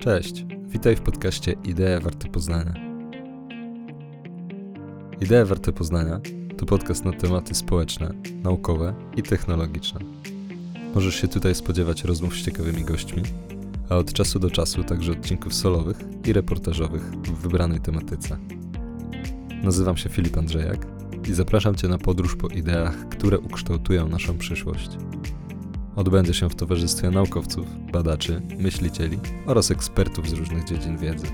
Cześć, witaj w podcaście Idee Warte Poznania. Idee Warte Poznania to podcast na tematy społeczne, naukowe i technologiczne. Możesz się tutaj spodziewać rozmów z ciekawymi gośćmi, a od czasu do czasu także odcinków solowych i reportażowych w wybranej tematyce. Nazywam się Filip Andrzejak i zapraszam Cię na podróż po ideach, które ukształtują naszą przyszłość. Odbędzie się w towarzystwie naukowców, badaczy, myślicieli oraz ekspertów z różnych dziedzin wiedzy.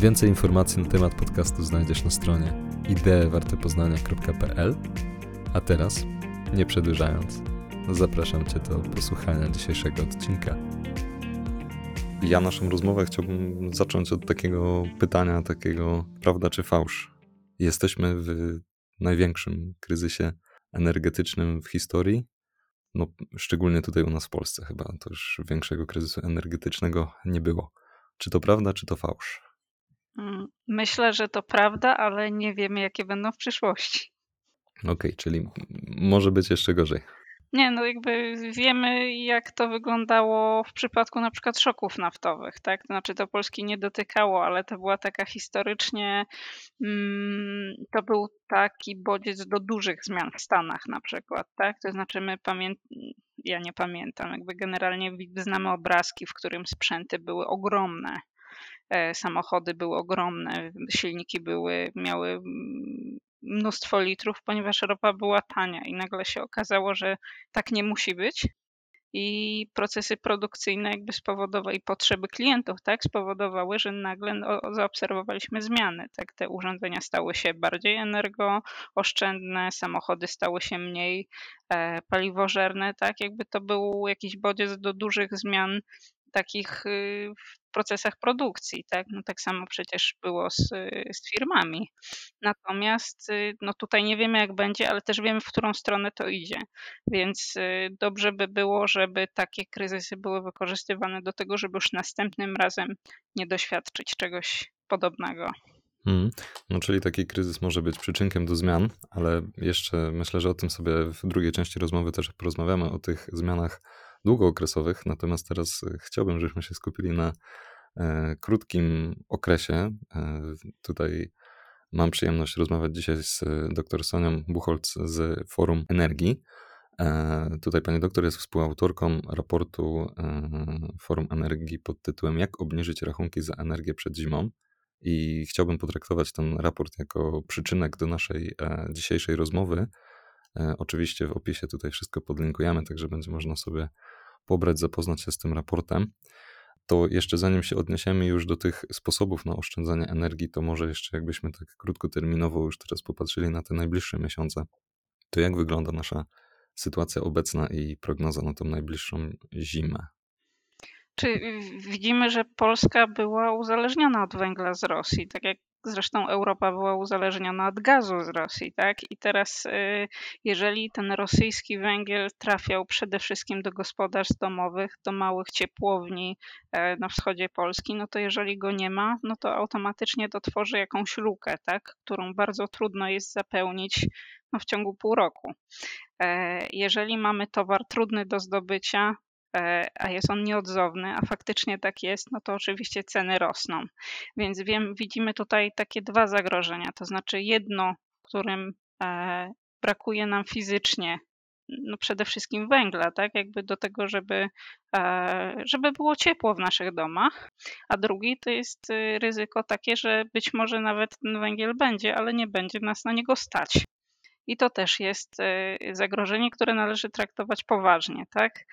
Więcej informacji na temat podcastu znajdziesz na stronie ideewartepoznania.pl A teraz, nie przedłużając, zapraszam Cię do posłuchania dzisiejszego odcinka. Ja naszą rozmowę chciałbym zacząć od takiego pytania, takiego prawda czy fałsz. Jesteśmy w największym kryzysie energetycznym w historii no, szczególnie tutaj u nas w Polsce chyba, to już większego kryzysu energetycznego nie było. Czy to prawda, czy to fałsz? Mm, myślę, że to prawda, ale nie wiemy, jakie będą w przyszłości. Okej, okay, czyli może być jeszcze gorzej. Nie, no jakby wiemy, jak to wyglądało w przypadku na przykład szoków naftowych, tak? To znaczy to Polski nie dotykało, ale to była taka historycznie, mm, to był taki bodziec do dużych zmian w Stanach na przykład, tak? To znaczy my pamiętamy, ja nie pamiętam, jakby generalnie znamy obrazki, w którym sprzęty były ogromne, e, samochody były ogromne, silniki były, miały mm, mnóstwo litrów, ponieważ ropa była tania i nagle się okazało, że tak nie musi być. I procesy produkcyjne jakby spowodowały, i potrzeby klientów, tak, spowodowały, że nagle no, zaobserwowaliśmy zmiany. Tak, te urządzenia stały się bardziej energooszczędne, samochody stały się mniej e, paliwożerne, tak, jakby to był jakiś bodziec do dużych zmian takich y, procesach produkcji, tak? No tak samo przecież było z, z firmami. Natomiast y, no tutaj nie wiemy jak będzie, ale też wiemy w którą stronę to idzie. Więc y, dobrze by było, żeby takie kryzysy były wykorzystywane do tego, żeby już następnym razem nie doświadczyć czegoś podobnego. Hmm. No, czyli taki kryzys może być przyczynkiem do zmian, ale jeszcze myślę, że o tym sobie w drugiej części rozmowy też porozmawiamy, o tych zmianach długookresowych. Natomiast teraz e, chciałbym, żebyśmy się skupili na e, krótkim okresie. E, tutaj mam przyjemność rozmawiać dzisiaj z dr Sonią Buchholz z Forum Energii. Tutaj pani doktor jest współautorką raportu Forum Energii pod tytułem Jak obniżyć rachunki za energię przed zimą. I chciałbym potraktować ten raport jako przyczynek do naszej dzisiejszej rozmowy. Oczywiście w opisie tutaj wszystko podlinkujemy, także będzie można sobie pobrać, zapoznać się z tym raportem. To jeszcze zanim się odniesiemy już do tych sposobów na oszczędzanie energii, to może jeszcze jakbyśmy tak krótkoterminowo już teraz popatrzyli na te najbliższe miesiące, to jak wygląda nasza sytuacja obecna i prognoza na tą najbliższą zimę? Czy widzimy, że Polska była uzależniona od węgla z Rosji, tak jak Zresztą Europa była uzależniona od gazu z Rosji, tak? I teraz, y, jeżeli ten rosyjski węgiel trafiał przede wszystkim do gospodarstw domowych, do małych ciepłowni e, na wschodzie Polski, no to jeżeli go nie ma, no to automatycznie to tworzy jakąś lukę, tak? Którą bardzo trudno jest zapełnić no, w ciągu pół roku. E, jeżeli mamy towar trudny do zdobycia, a jest on nieodzowny, a faktycznie tak jest, no to oczywiście ceny rosną. Więc wiem, widzimy tutaj takie dwa zagrożenia, to znaczy jedno, którym e, brakuje nam fizycznie no przede wszystkim węgla, tak, jakby do tego, żeby, e, żeby było ciepło w naszych domach, a drugi to jest ryzyko takie, że być może nawet ten węgiel będzie, ale nie będzie nas na niego stać. I to też jest e, zagrożenie, które należy traktować poważnie. Tak?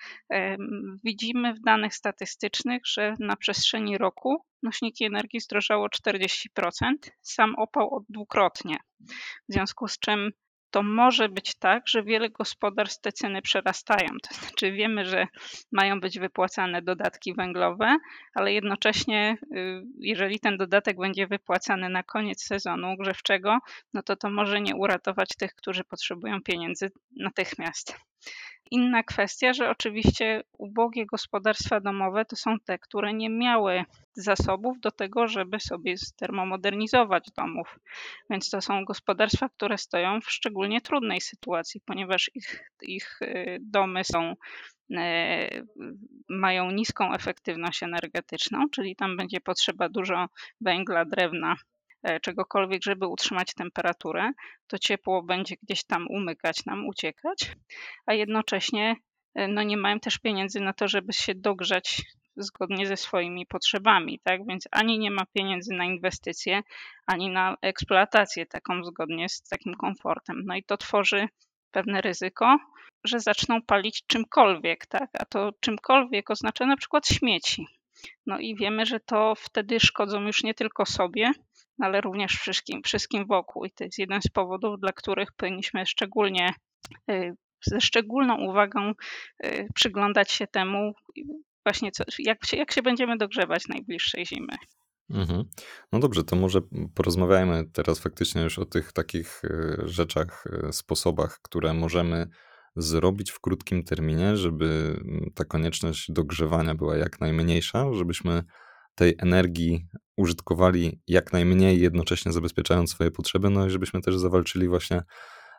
Widzimy w danych statystycznych, że na przestrzeni roku nośniki energii zdrożało 40%, sam opał dwukrotnie. W związku z czym to może być tak, że wiele gospodarstw te ceny przerastają. To znaczy wiemy, że mają być wypłacane dodatki węglowe, ale jednocześnie y, jeżeli ten dodatek będzie wypłacany na koniec sezonu grzewczego, no to to może nie uratować tych, którzy potrzebują pieniędzy natychmiast. Inna kwestia, że oczywiście ubogie gospodarstwa domowe to są te, które nie miały zasobów do tego, żeby sobie termomodernizować domów. Więc to są gospodarstwa, które stoją w szczególnie trudnej sytuacji, ponieważ ich, ich y, domy są mają niską efektywność energetyczną, czyli tam będzie potrzeba dużo węgla, drewna, czegokolwiek, żeby utrzymać temperaturę, to ciepło będzie gdzieś tam umykać nam, uciekać, a jednocześnie no nie mają też pieniędzy na to, żeby się dogrzać zgodnie ze swoimi potrzebami, tak? Więc ani nie ma pieniędzy na inwestycje, ani na eksploatację taką zgodnie z takim komfortem. No i to tworzy pewne ryzyko, że zaczną palić czymkolwiek, tak? A to czymkolwiek oznacza na przykład śmieci. No i wiemy, że to wtedy szkodzą już nie tylko sobie, ale również wszystkim, wszystkim wokół. I to jest jeden z powodów, dla których powinniśmy szczególnie y, ze szczególną uwagą y, przyglądać się temu, właśnie co, jak, się, jak się będziemy dogrzewać najbliższej zimy. Mhm. No dobrze, to może porozmawiajmy teraz faktycznie już o tych takich rzeczach, sposobach, które możemy zrobić w krótkim terminie, żeby mm, ta konieczność dogrzewania była jak najmniejsza, żebyśmy tej energii użytkowali jak najmniej, jednocześnie zabezpieczając swoje potrzeby, no i żebyśmy też zawalczyli właśnie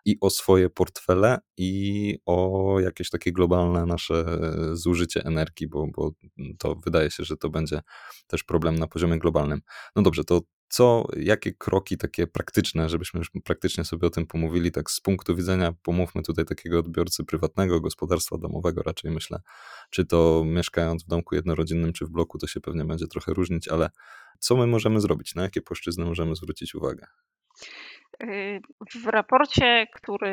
i o swoje portfele, i o jakieś takie globalne nasze zużycie energii, bo, bo to wydaje się, że to będzie też problem na poziomie globalnym. No dobrze, to co, jakie kroki takie praktyczne, żebyśmy już praktycznie sobie o tym pomówili, tak z punktu widzenia, pomówmy tutaj takiego odbiorcy prywatnego, gospodarstwa domowego raczej myślę, czy to mieszkając w domku jednorodzinnym, czy w bloku, to się pewnie będzie trochę różnić, ale co my możemy zrobić, na jakie płaszczyzny możemy zwrócić uwagę? W raporcie, który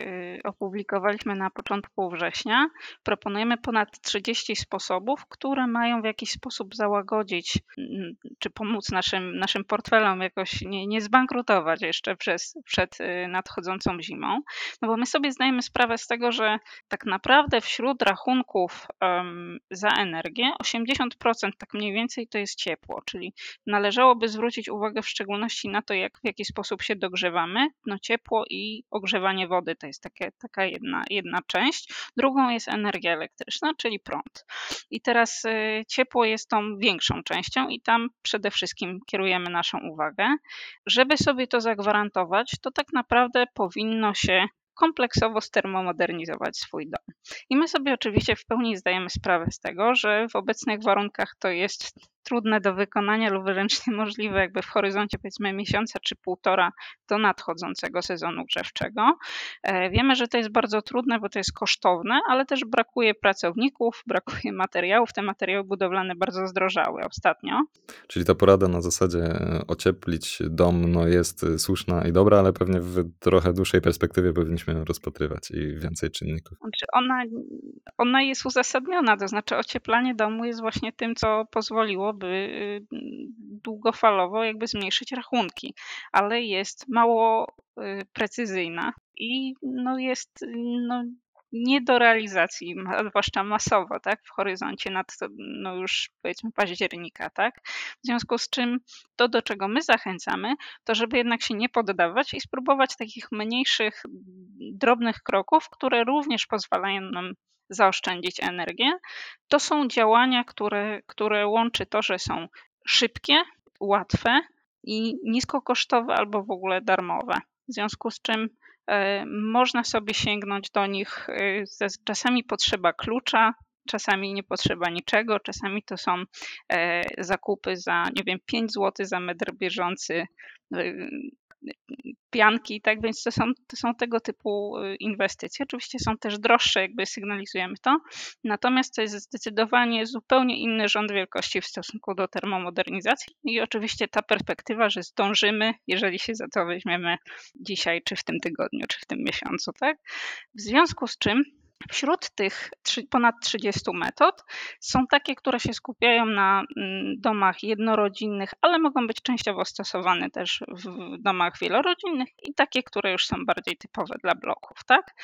y, opublikowaliśmy na początku września, proponujemy ponad 30 sposobów, które mają w jakiś sposób załagodzić mm, czy pomóc naszym, naszym portfelom jakoś nie, nie zbankrutować jeszcze przez, przed y, nadchodzącą zimą. No bo my sobie zdajemy sprawę z tego, że tak naprawdę wśród rachunków um, za energię 80% tak mniej więcej to jest ciepło, czyli należałoby zwrócić uwagę w szczególności na to, jak w jaki sposób się dogrzewamy ogrzewamy, no ciepło i ogrzewanie wody to jest takie, taka jedna, jedna część. Drugą jest energia elektryczna, czyli prąd. I teraz y, ciepło jest tą większą częścią i tam przede wszystkim kierujemy naszą uwagę. Żeby sobie to zagwarantować, to tak naprawdę powinno się kompleksowo stermomodernizować swój dom. I my sobie oczywiście w pełni zdajemy sprawę z tego, że w obecnych warunkach to jest trudne do wykonania lub wręcz niemożliwe jakby w horyzoncie powiedzmy miesiąca czy półtora do nadchodzącego sezonu grzewczego. E, wiemy, że to jest bardzo trudne, bo to jest kosztowne, ale też brakuje pracowników, brakuje materiałów. Te materiały budowlane bardzo zdrożały ostatnio. Czyli ta porada na zasadzie e, ocieplić dom no jest słuszna i dobra, ale pewnie w trochę dłuższej perspektywie powinniśmy ją rozpatrywać i więcej czynników. Znaczy ona, ona jest uzasadniona, to znaczy ocieplanie domu jest właśnie tym, co pozwoliło by y, długofalowo jakby zmniejszyć rachunki, ale jest mało y, precyzyjna i no jest no, nie do realizacji, zwłaszcza masowo, tak, w horyzoncie nad no już powiedzmy października, tak. W związku z czym to, do czego my zachęcamy, to żeby jednak się nie poddawać i spróbować takich mniejszych, drobnych kroków, które również pozwalają nam zaoszczędzić energię. To są działania, które, które łączy to, że są szybkie, łatwe i niskokosztowe albo w ogóle darmowe. W związku z czym można sobie sięgnąć do nich. E, czasami potrzeba klucza, czasami nie potrzeba niczego, czasami to są e, zakupy za, nie wiem, 5 zł za metr bieżący pianki, tak więc to są, to są tego typu y, inwestycje. Oczywiście są też droższe, jakby sygnalizujemy to, natomiast to jest zdecydowanie zupełnie inny rząd wielkości w stosunku do termomodernizacji i oczywiście ta perspektywa, że zdążymy, jeżeli się za to weźmiemy dzisiaj, czy w tym tygodniu, czy w tym miesiącu, tak? W związku z czym Wśród tych ponad 30 metod są takie, które się skupiają na mm, domach jednorodzinnych, ale mogą być częściowo stosowane też w domach wielorodzinnych i takie, które już są bardziej typowe dla bloków. Tak?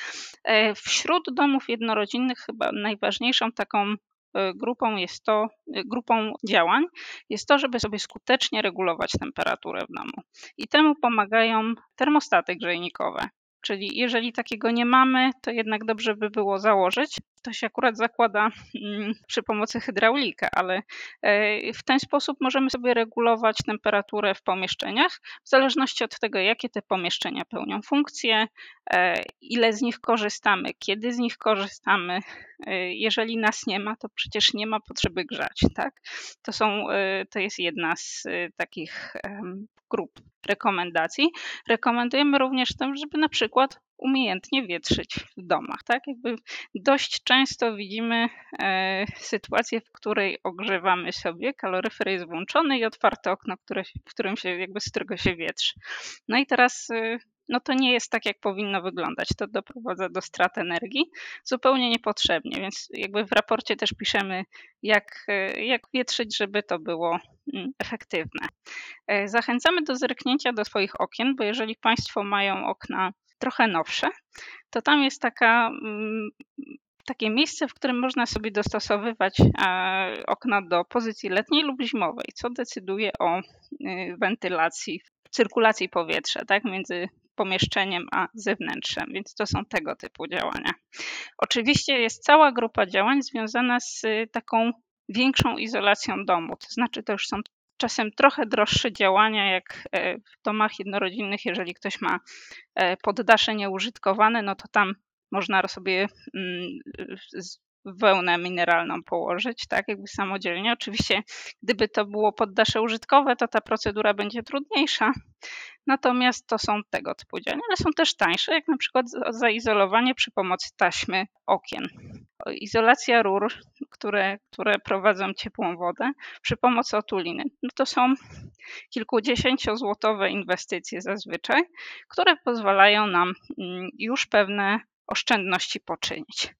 E, wśród domów jednorodzinnych chyba najważniejszą taką e, grupą jest to, e, grupą działań jest to, żeby sobie skutecznie regulować temperaturę w domu. I temu pomagają termostaty grzejnikowe. Czyli jeżeli takiego nie mamy, to jednak dobrze by było założyć. To się akurat zakłada mm, przy pomocy hydraulika, ale e, w ten sposób możemy sobie regulować temperaturę w pomieszczeniach w zależności od tego, jakie te pomieszczenia pełnią funkcje, e, ile z nich korzystamy, kiedy z nich korzystamy. E, jeżeli nas nie ma, to przecież nie ma potrzeby grzać, tak? To, są, to jest jedna z takich grup rekomendacji. Rekomendujemy również to, żeby na przykład umiejętnie wietrzyć w domach. Tak? Jakby dość często widzimy e, sytuację, w której ogrzewamy sobie, kaloryfer jest włączony i otwarte okno, które, w którym się, jakby z którego się wietrzy. No i teraz e, no to nie jest tak, jak powinno wyglądać. To doprowadza do strat energii zupełnie niepotrzebnie, więc jakby w raporcie też piszemy, jak, e, jak wietrzyć, żeby to było mm, efektywne. E, zachęcamy do zerknięcia do swoich okien, bo jeżeli Państwo mają okna trochę nowsze, to tam jest taka, mm, takie miejsce, w którym można sobie dostosowywać okna do pozycji letniej lub zimowej, co decyduje o y, wentylacji, cyrkulacji powietrza tak, między pomieszczeniem a zewnętrzem, więc to są tego typu działania. Oczywiście jest cała grupa działań związana z y, taką większą izolacją domu, to znaczy to już są czasem trochę droższe działania, jak e, w domach jednorodzinnych, jeżeli ktoś ma e, poddasze nieużytkowane, no to tam można sobie mm, wełnę mineralną położyć, tak, jakby samodzielnie. Oczywiście, gdyby to było poddasze użytkowe, to ta procedura będzie trudniejsza. Natomiast to są tego typu działania, ale są też tańsze, jak na przykład zaizolowanie przy pomocy taśmy okien. Izolacja rur, które, które prowadzą ciepłą wodę przy pomocy otuliny. No to są kilkudziesięciozłotowe inwestycje zazwyczaj, które pozwalają nam mm, już pewne oszczędności poczynić.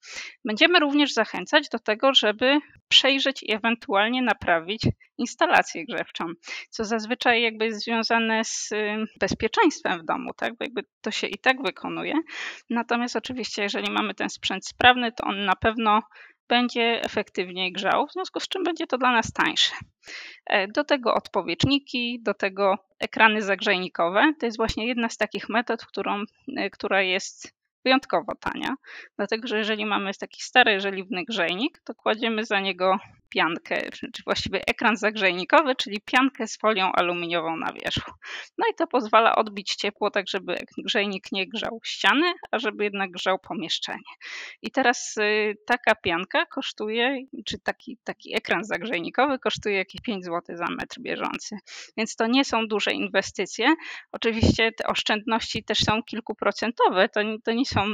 Będziemy również zachęcać do tego, żeby przejrzeć i ewentualnie naprawić instalację grzewczą, co zazwyczaj jakby jest związane z bezpieczeństwem w domu, tak? Bo jakby to się i tak wykonuje. Natomiast oczywiście, jeżeli mamy ten sprzęt sprawny, to on na pewno będzie efektywniej grzał, w związku z czym będzie to dla nas tańsze. E, do tego odpowietrzniki, do tego ekrany zagrzejnikowe. To jest właśnie jedna z takich metod, którą, e, która jest wyjątkowo tania, dlatego że jeżeli mamy taki stary żeliwny grzejnik, to kładziemy za niego piankę, czy właściwie ekran zagrzejnikowy, czyli piankę z folią aluminiową na wierzchu. No i to pozwala odbić ciepło, tak żeby grzejnik nie grzał ściany, a żeby jednak grzał pomieszczenie. I teraz y, taka pianka kosztuje, czy taki, taki ekran zagrzejnikowy kosztuje jakieś 5 zł za metr bieżący. Więc to nie są duże inwestycje. Oczywiście te oszczędności też są kilkuprocentowe, to, to nie są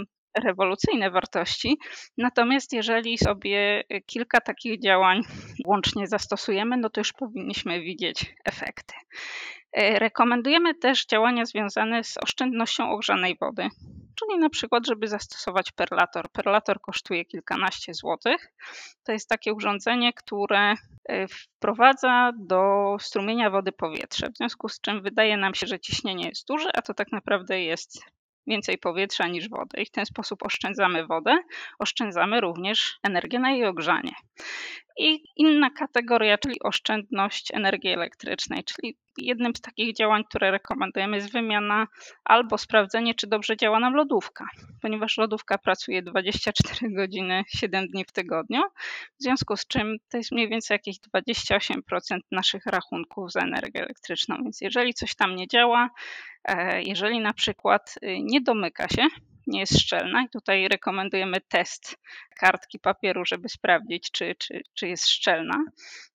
rewolucyjne wartości. Natomiast jeżeli sobie kilka takich działań łącznie zastosujemy, no to już powinniśmy widzieć efekty. E, rekomendujemy też działania związane z oszczędnością ogrzanej wody, czyli na przykład, żeby zastosować perlator. Perlator kosztuje kilkanaście złotych. To jest takie urządzenie, które e, wprowadza do strumienia wody powietrze, w związku z czym wydaje nam się, że ciśnienie jest duże, a to tak naprawdę jest więcej powietrza niż wody i w ten sposób oszczędzamy wodę, oszczędzamy również energię na jej ogrzanie. I inna kategoria, czyli oszczędność energii elektrycznej, czyli jednym z takich działań, które rekomendujemy jest wymiana albo sprawdzenie, czy dobrze działa nam lodówka, ponieważ lodówka pracuje 24 godziny 7 dni w tygodniu, w związku z czym to jest mniej więcej jakieś 28% naszych rachunków za energię elektryczną. Więc jeżeli coś tam nie działa, e, jeżeli na przykład y, nie domyka się, nie jest szczelna i tutaj rekomendujemy test kartki papieru, żeby sprawdzić, czy, czy, czy jest szczelna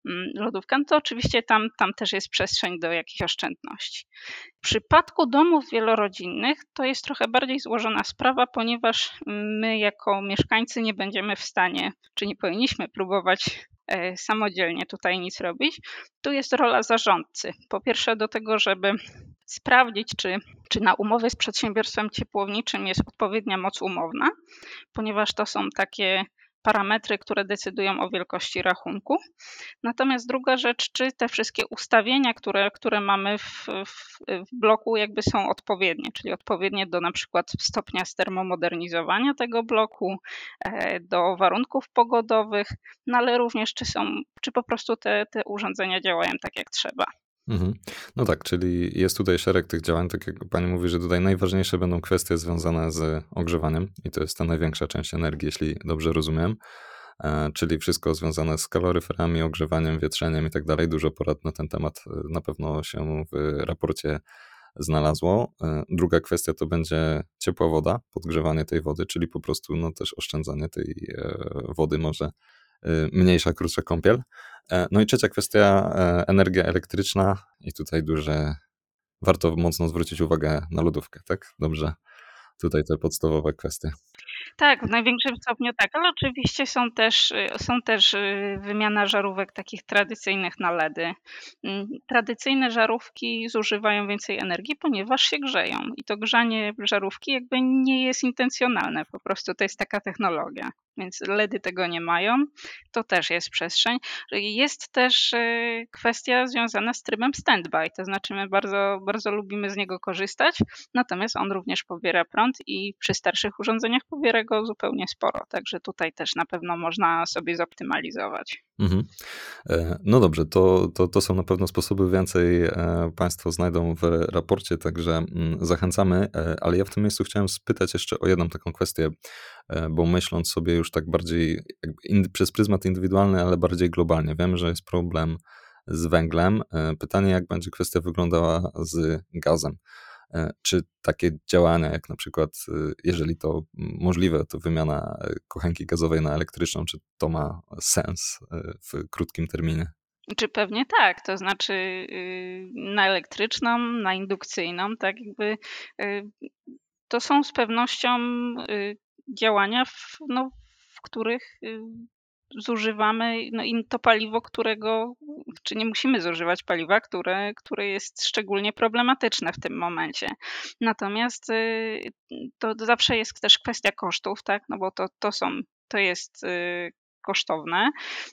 mm, lodówka, no to oczywiście tam, tam też jest przestrzeń do jakichś oszczędności. W przypadku domów wielorodzinnych to jest trochę bardziej złożona sprawa, ponieważ my jako mieszkańcy nie będziemy w stanie, czy nie powinniśmy próbować e, samodzielnie tutaj nic robić. Tu jest rola zarządcy. Po pierwsze do tego, żeby sprawdzić, czy, czy na umowy z przedsiębiorstwem ciepłowniczym jest odpowiednia moc umowna, ponieważ to są takie parametry, które decydują o wielkości rachunku. Natomiast druga rzecz, czy te wszystkie ustawienia, które, które mamy w, w, w, bloku, jakby są odpowiednie, czyli odpowiednie do na przykład stopnia stermomodernizowania tego bloku, e, do warunków pogodowych, no ale również czy są, czy po prostu te, te urządzenia działają tak jak trzeba. Mhm. No tak, czyli jest tutaj szereg tych działań, tak jak pani mówi, że tutaj najważniejsze będą kwestie związane z ogrzewaniem i to jest ta największa część energii, jeśli dobrze rozumiem. E, czyli wszystko związane z kaloryferami, ogrzewaniem, wietrzeniem i tak dalej. Dużo porad na ten temat e, na pewno się w raporcie znalazło. E, druga kwestia to będzie ciepła woda, podgrzewanie tej wody, czyli po prostu no, też oszczędzanie tej wody, może mniejsza, krótsza kąpiel. No i trzecia kwestia, energia elektryczna i tutaj duże, warto mocno zwrócić uwagę na lodówkę, tak? Dobrze, tutaj te podstawowe kwestie. Tak, w największym stopniu tak, ale oczywiście są też, y, są też y, wymiana żarówek takich tradycyjnych na LEDy. Mm, tradycyjne żarówki zużywają więcej energii, ponieważ się grzeją i to grzanie żarówki jakby nie jest intencjonalne, po prostu to jest taka technologia więc LEDy tego nie mają. To też jest przestrzeń. Jest też y, kwestia związana z trybem standby, to znaczy my bardzo, bardzo lubimy z niego korzystać, natomiast on również pobiera prąd i przy starszych urządzeniach pobiera go zupełnie sporo, także tutaj też na pewno można sobie zoptymalizować. Mhm. E, no dobrze, to, to, to są na pewno sposoby, więcej e, Państwo znajdą w raporcie, także mm, zachęcamy, e, ale ja w tym miejscu chciałem spytać jeszcze o jedną taką kwestię, bo myśląc sobie już tak bardziej przez pryzmat indywidualny, ale bardziej globalnie, wiem, że jest problem z węglem. Pytanie, jak będzie kwestia wyglądała z gazem. E, czy takie działania, jak na przykład, e, jeżeli to możliwe, to wymiana e, kochanki gazowej na elektryczną, czy to ma sens w krótkim terminie? Czy pewnie tak, to znaczy y, na elektryczną, na indukcyjną, tak jakby y, to są z pewnością y, działania, w, no, w których zużywamy no, to paliwo, którego, czy nie musimy zużywać paliwa, które, które jest szczególnie problematyczne w tym momencie. Natomiast y, to zawsze jest też kwestia kosztów, tak? No bo to, to są, to jest y, kosztowne.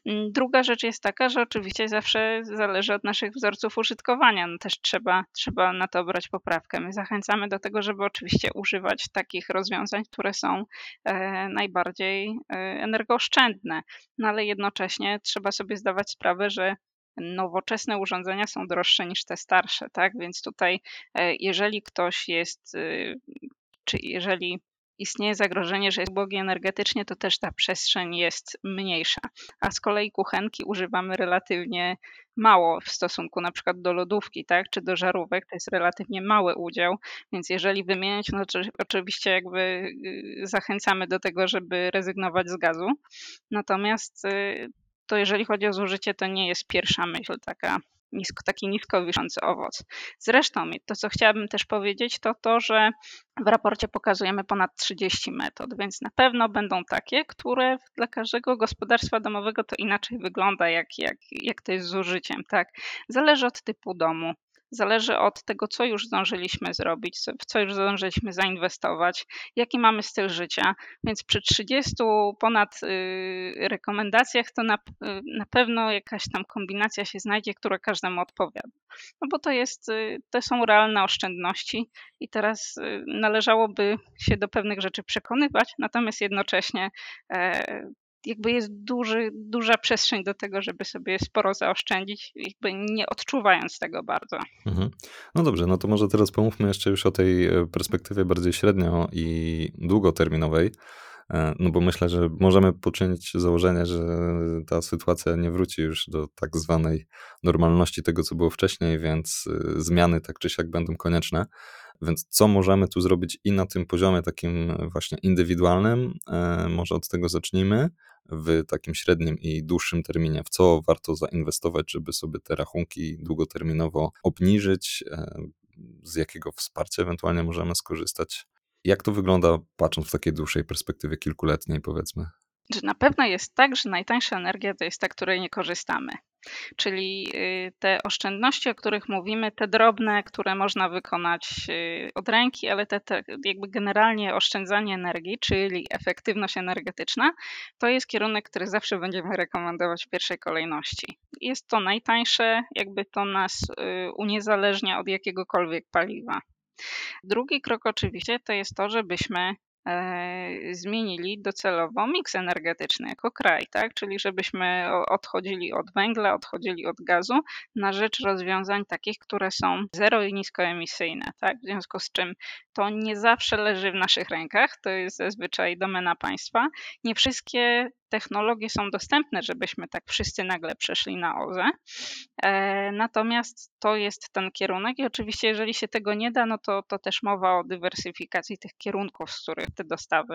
Mm, druga rzecz jest taka, że oczywiście zawsze zależy od naszych wzorców użytkowania. No też trzeba, trzeba na to brać poprawkę. My zachęcamy do tego, żeby oczywiście używać takich rozwiązań, które są e, najbardziej e, energooszczędne, no ale jednocześnie trzeba sobie zdawać sprawę, że nowoczesne urządzenia są droższe niż te starsze, tak? Więc tutaj, e, jeżeli ktoś jest, y, czy jeżeli istnieje zagrożenie, że jest ubogi energetycznie, to też ta przestrzeń jest mniejsza. A z kolei kuchenki używamy relatywnie mało w stosunku na przykład do lodówki, tak, czy do żarówek, to jest relatywnie mały udział, więc jeżeli wymieniać, no to oczywiście jakby y, zachęcamy do tego, żeby rezygnować z gazu. Natomiast y, to jeżeli chodzi o zużycie, to nie jest pierwsza myśl taka nisko, taki nisko wiszący owoc. Zresztą to, co chciałabym też powiedzieć, to to, że w raporcie pokazujemy ponad 30 metod, więc na pewno będą takie, które dla każdego gospodarstwa domowego to inaczej wygląda, jak, jak, jak to jest z użyciem. Tak? Zależy od typu domu, Zależy od tego, co już zdążyliśmy zrobić, w co już zdążyliśmy zainwestować, jaki mamy styl życia. Więc przy 30 ponad y, rekomendacjach to na, y, na pewno jakaś tam kombinacja się znajdzie, która każdemu odpowiada. No bo to jest, y, to są realne oszczędności i teraz należałoby się do pewnych rzeczy przekonywać, natomiast jednocześnie e, jakby jest duży, duża przestrzeń do tego, żeby sobie sporo zaoszczędzić, jakby nie odczuwając tego bardzo. Mhm. No dobrze, no to może teraz pomówmy jeszcze już o tej e, perspektywie bardziej średnio i długoterminowej. E, no bo myślę, że możemy poczynić założenie, że ta sytuacja nie wróci już do tak zwanej normalności tego, co było wcześniej, więc e, zmiany tak czy siak będą konieczne. Więc co możemy tu zrobić i na tym poziomie takim właśnie indywidualnym, może od tego zacznijmy, w takim średnim i dłuższym terminie, w co warto zainwestować, żeby sobie te rachunki długoterminowo obniżyć, e, z jakiego wsparcia ewentualnie możemy skorzystać. Jak to wygląda, patrząc w takiej dłuższej perspektywie kilkuletniej, powiedzmy? Na pewno jest tak, że najtańsza energia to jest ta, której nie korzystamy. Czyli y, te oszczędności, o których mówimy, te drobne, które można wykonać y, od ręki, ale te, te jakby generalnie oszczędzanie energii, czyli efektywność energetyczna, to jest kierunek, który zawsze będziemy rekomendować w pierwszej kolejności. Jest to najtańsze, jakby to nas y, uniezależnia od jakiegokolwiek paliwa. Drugi krok oczywiście to jest to, żebyśmy zmienili docelowo miks energetyczny jako kraj, tak? Czyli żebyśmy odchodzili od węgla, odchodzili od gazu na rzecz rozwiązań takich, które są zero i niskoemisyjne, tak? W związku z czym to nie zawsze leży w naszych rękach, to jest zazwyczaj domena państwa. Nie wszystkie technologie są dostępne, żebyśmy tak wszyscy nagle przeszli na OZE. E, natomiast to jest ten kierunek i oczywiście jeżeli się tego nie da, no to, to też mowa o dywersyfikacji tych kierunków, z których te dostawy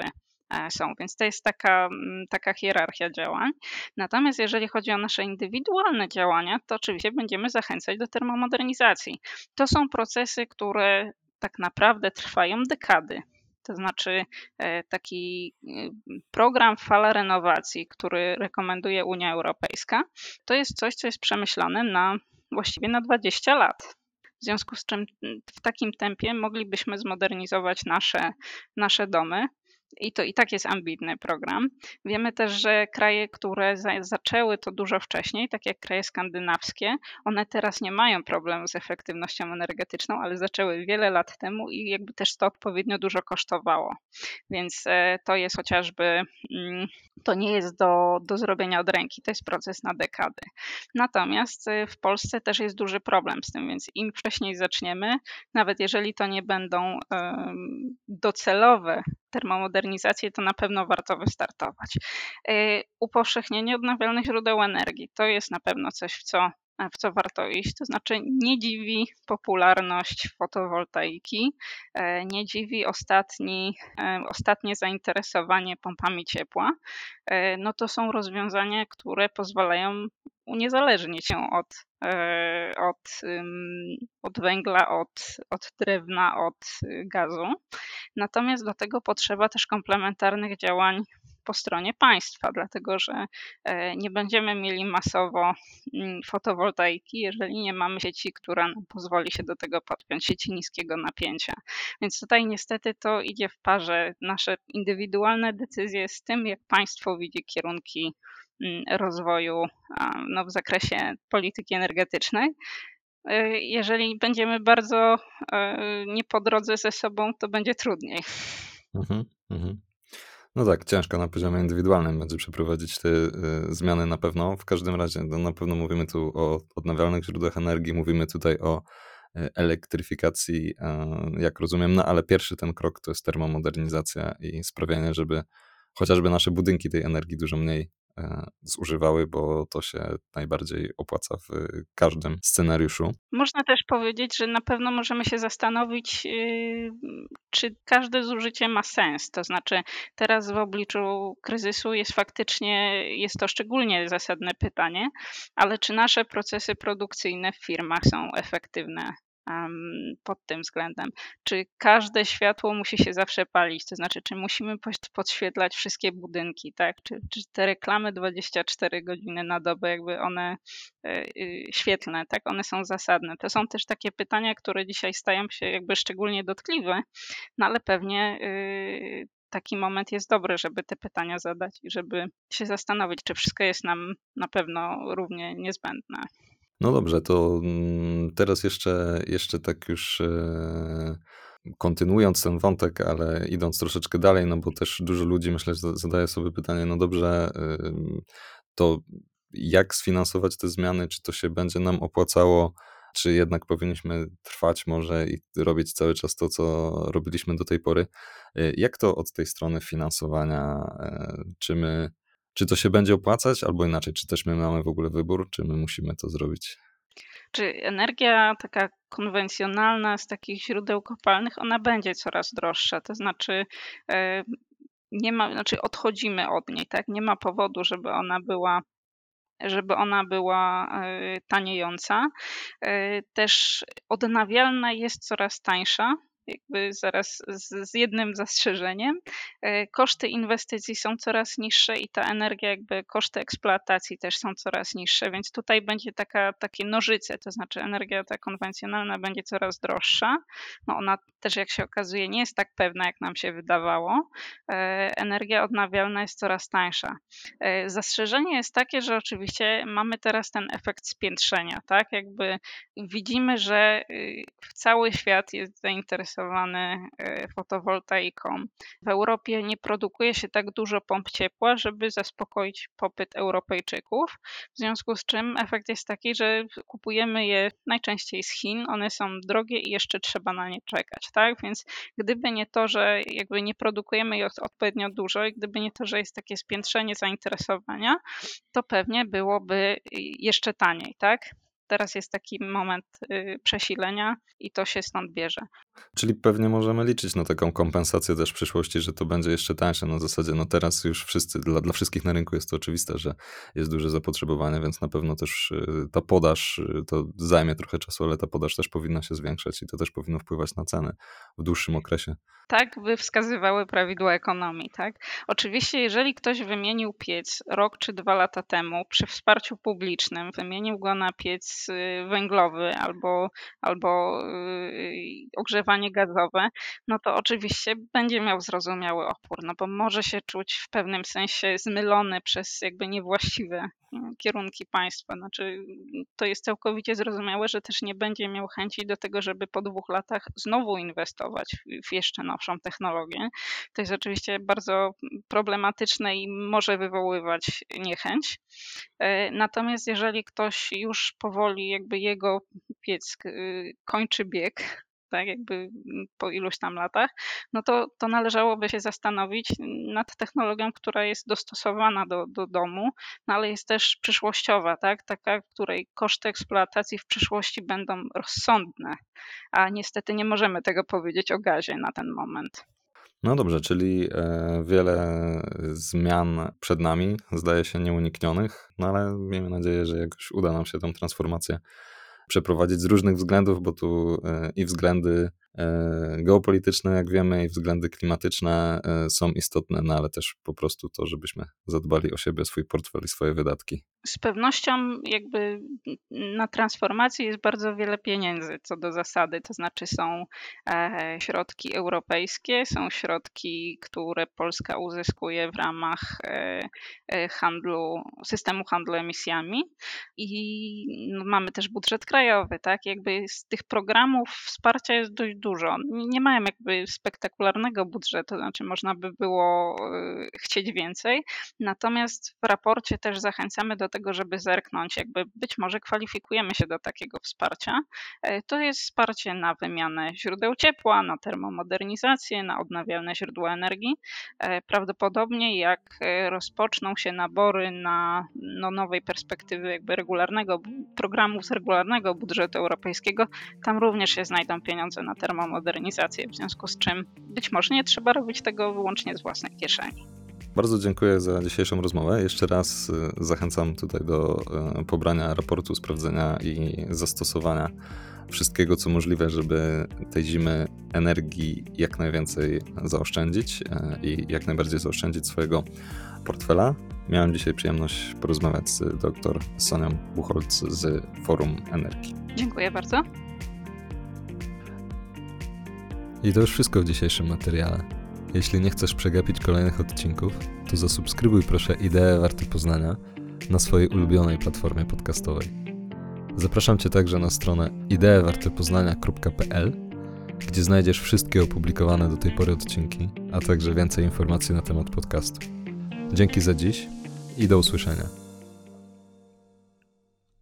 e, są, więc to jest taka, mm, taka hierarchia działań. Natomiast jeżeli chodzi o nasze indywidualne działania, to oczywiście będziemy zachęcać do termomodernizacji. To są procesy, które tak naprawdę trwają dekady. To znaczy e, taki e, program Fala Renowacji, który rekomenduje Unia Europejska, to jest coś, co jest przemyślane na właściwie na 20 lat. W związku z czym w takim tempie moglibyśmy zmodernizować nasze, nasze domy i to i tak jest ambitny program. Wiemy też, że kraje, które za, zaczęły to dużo wcześniej, tak jak kraje skandynawskie, one teraz nie mają problemu z efektywnością energetyczną, ale zaczęły wiele lat temu i jakby też to odpowiednio dużo kosztowało. Więc e, to jest chociażby, mm, to nie jest do, do zrobienia od ręki, to jest proces na dekady. Natomiast e, w Polsce też jest duży problem z tym, więc im wcześniej zaczniemy, nawet jeżeli to nie będą docelowe termomodernizację, to na pewno warto wystartować. Y, upowszechnienie odnawialnych źródeł energii to jest na pewno coś, w co w co warto iść. To znaczy, nie dziwi popularność fotowoltaiki, e, nie dziwi ostatni, e, ostatnie zainteresowanie pompami ciepła. No to są rozwiązania, które pozwalają uniezależnić się od, od, od węgla, od, od drewna, od gazu. Natomiast do tego potrzeba też komplementarnych działań po stronie państwa, dlatego że e, nie będziemy mieli masowo mm, fotowoltaiki, jeżeli nie mamy sieci, która nam pozwoli się do tego podpiąć, sieci niskiego napięcia. Więc tutaj niestety to idzie w parze nasze indywidualne decyzje z tym, jak państwo widzi kierunki rozwoju no, w zakresie polityki energetycznej. E, jeżeli będziemy bardzo e, nie po drodze ze sobą, to będzie trudniej. Mhm, mhm. No tak, ciężko na poziomie indywidualnym będzie przeprowadzić te y, zmiany na pewno. W każdym razie, no, na pewno mówimy tu o odnawialnych źródłach energii, mówimy tutaj o elektryfikacji, jak rozumiem, no ale pierwszy ten krok to jest termomodernizacja i sprawianie, żeby chociażby nasze budynki tej energii dużo mniej E, zużywały, bo to się najbardziej opłaca w każdym scenariuszu. Można też powiedzieć, że na pewno możemy się zastanowić, y, czy każde zużycie ma sens. To znaczy, teraz w obliczu kryzysu jest faktycznie, jest to szczególnie zasadne pytanie, ale czy nasze procesy produkcyjne w firmach są efektywne pod tym względem. Czy każde światło musi się zawsze palić? To znaczy, czy musimy podświetlać wszystkie budynki, tak? Czy, czy te reklamy 24 godziny na dobę, jakby one e, y, świetlne, tak? One są zasadne. To są też takie pytania, które dzisiaj stają się jakby szczególnie dotkliwe, no ale pewnie y, taki moment jest dobry, żeby te pytania zadać i żeby się zastanowić, czy wszystko jest nam na pewno równie niezbędne. No dobrze, to mm, teraz jeszcze, jeszcze tak już e, kontynuując ten wątek, ale idąc troszeczkę dalej, no bo też dużo ludzi myślę, że zadaje sobie pytanie, no dobrze, to jak sfinansować te zmiany, czy to się będzie nam opłacało, czy jednak powinniśmy trwać może i robić cały czas to, co robiliśmy do tej pory. E, jak to od tej strony finansowania, e, czy my czy to się będzie opłacać, albo inaczej, czy też my mamy w ogóle wybór, czy my musimy to zrobić? Czy energia taka konwencjonalna z takich źródeł kopalnych, ona będzie coraz droższa, to znaczy e, nie ma, znaczy odchodzimy od niej, tak? Nie ma powodu, żeby ona była żeby ona była e, taniejąca. E, też odnawialna jest coraz tańsza, jakby zaraz z, z, jednym zastrzeżeniem. E, koszty inwestycji są coraz niższe i ta energia, jakby koszty eksploatacji też są coraz niższe, więc tutaj będzie taka, takie nożyce, to znaczy energia ta konwencjonalna będzie coraz droższa. No ona też jak się okazuje nie jest tak pewna, jak nam się wydawało. E, energia odnawialna jest coraz tańsza. E, zastrzeżenie jest takie, że oczywiście mamy teraz ten efekt spiętrzenia, tak? Jakby widzimy, że y, cały świat jest zainteresowany zainteresowany e, fotowoltaiką. W Europie nie produkuje się tak dużo pomp ciepła, żeby zaspokoić popyt Europejczyków, w związku z czym efekt jest taki, że kupujemy je najczęściej z Chin, one są drogie i jeszcze trzeba na nie czekać, tak? Więc gdyby nie to, że jakby nie produkujemy ich odpowiednio dużo i gdyby nie to, że jest takie spiętrzenie zainteresowania, to pewnie byłoby jeszcze taniej, tak? Teraz jest taki moment y, przesilenia i to się stąd bierze. Czyli pewnie możemy liczyć na taką kompensację też w przyszłości, że to będzie jeszcze tańsze. Na zasadzie, no teraz już wszyscy, dla, dla wszystkich na rynku jest to oczywiste, że jest duże zapotrzebowanie, więc na pewno też y, ta podaż, y, to zajmie trochę czasu, ale ta podaż też powinna się zwiększać i to też powinno wpływać na ceny w dłuższym okresie. Tak by wskazywały prawidła ekonomii, tak? Oczywiście, jeżeli ktoś wymienił piec rok czy dwa lata temu przy wsparciu publicznym, wymienił go na piec y, węglowy albo, albo ogrzewanie gazowe, no to oczywiście będzie miał zrozumiały opór, no bo może się czuć w pewnym sensie zmylony przez jakby niewłaściwe kierunki państwa. Znaczy, to jest całkowicie zrozumiałe, że też nie będzie miał chęci do tego, żeby po dwóch latach znowu inwestować w jeszcze nowszą technologię. To jest oczywiście bardzo problematyczne i może wywoływać niechęć. E, natomiast jeżeli ktoś już powoli, jakby jego piec y, kończy bieg, tak, jakby mm, po iluś tam latach, no to, to należałoby się zastanowić nad technologią, która jest dostosowana do, do domu, no ale jest też przyszłościowa, tak, taka, której koszty eksploatacji w przyszłości będą rozsądne, a niestety nie możemy tego powiedzieć o gazie na ten moment. No dobrze, czyli e, wiele zmian przed nami, zdaje się nieuniknionych, no ale miejmy nadzieję, że jakoś uda nam się tę transformację przeprowadzić z różnych względów, bo tu e, i względy geopolityczne, jak wiemy, i względy klimatyczne e, są istotne, no ale też po prostu to, żebyśmy zadbali o siebie, swój portfel i swoje wydatki. Z pewnością jakby na transformację jest bardzo wiele pieniędzy co do zasady, to znaczy są e, środki europejskie, są środki, które Polska uzyskuje w ramach e, e, handlu, systemu handlu emisjami. I mamy też budżet krajowy, tak? Jakby z tych programów wsparcia jest dość dużo. Nie mają jakby spektakularnego budżetu, znaczy można by było chcieć więcej, natomiast w raporcie też zachęcamy do tego, żeby zerknąć, jakby być może kwalifikujemy się do takiego wsparcia. E, to jest wsparcie na wymianę źródeł ciepła, na termomodernizację, na odnawialne źródła energii. E, prawdopodobnie jak e, rozpoczną się nabory na no, nowej perspektywy jakby regularnego programu z regularnego budżetu europejskiego, tam również się znajdą pieniądze na termomodernizację, w związku z czym być może nie trzeba robić tego wyłącznie z własnej kieszeni. Bardzo dziękuję za dzisiejszą rozmowę. Jeszcze raz y, zachęcam tutaj do y, pobrania raportu, sprawdzenia i zastosowania wszystkiego, co możliwe, żeby tej zimy energii jak najwięcej zaoszczędzić y, i jak najbardziej zaoszczędzić swojego portfela. Miałem dzisiaj przyjemność porozmawiać z dr Sonią Buchholz z Forum Energii. Dziękuję bardzo. I to już wszystko w dzisiejszym materiale. Jeśli nie chcesz przegapić kolejnych odcinków, to zasubskrybuj proszę Ideę Warte Poznania na swojej ulubionej platformie podcastowej. Zapraszam Cię także na stronę ideewartepoznania.pl, gdzie znajdziesz wszystkie opublikowane do tej pory odcinki, a także więcej informacji na temat podcastu. Dzięki za dziś i do usłyszenia.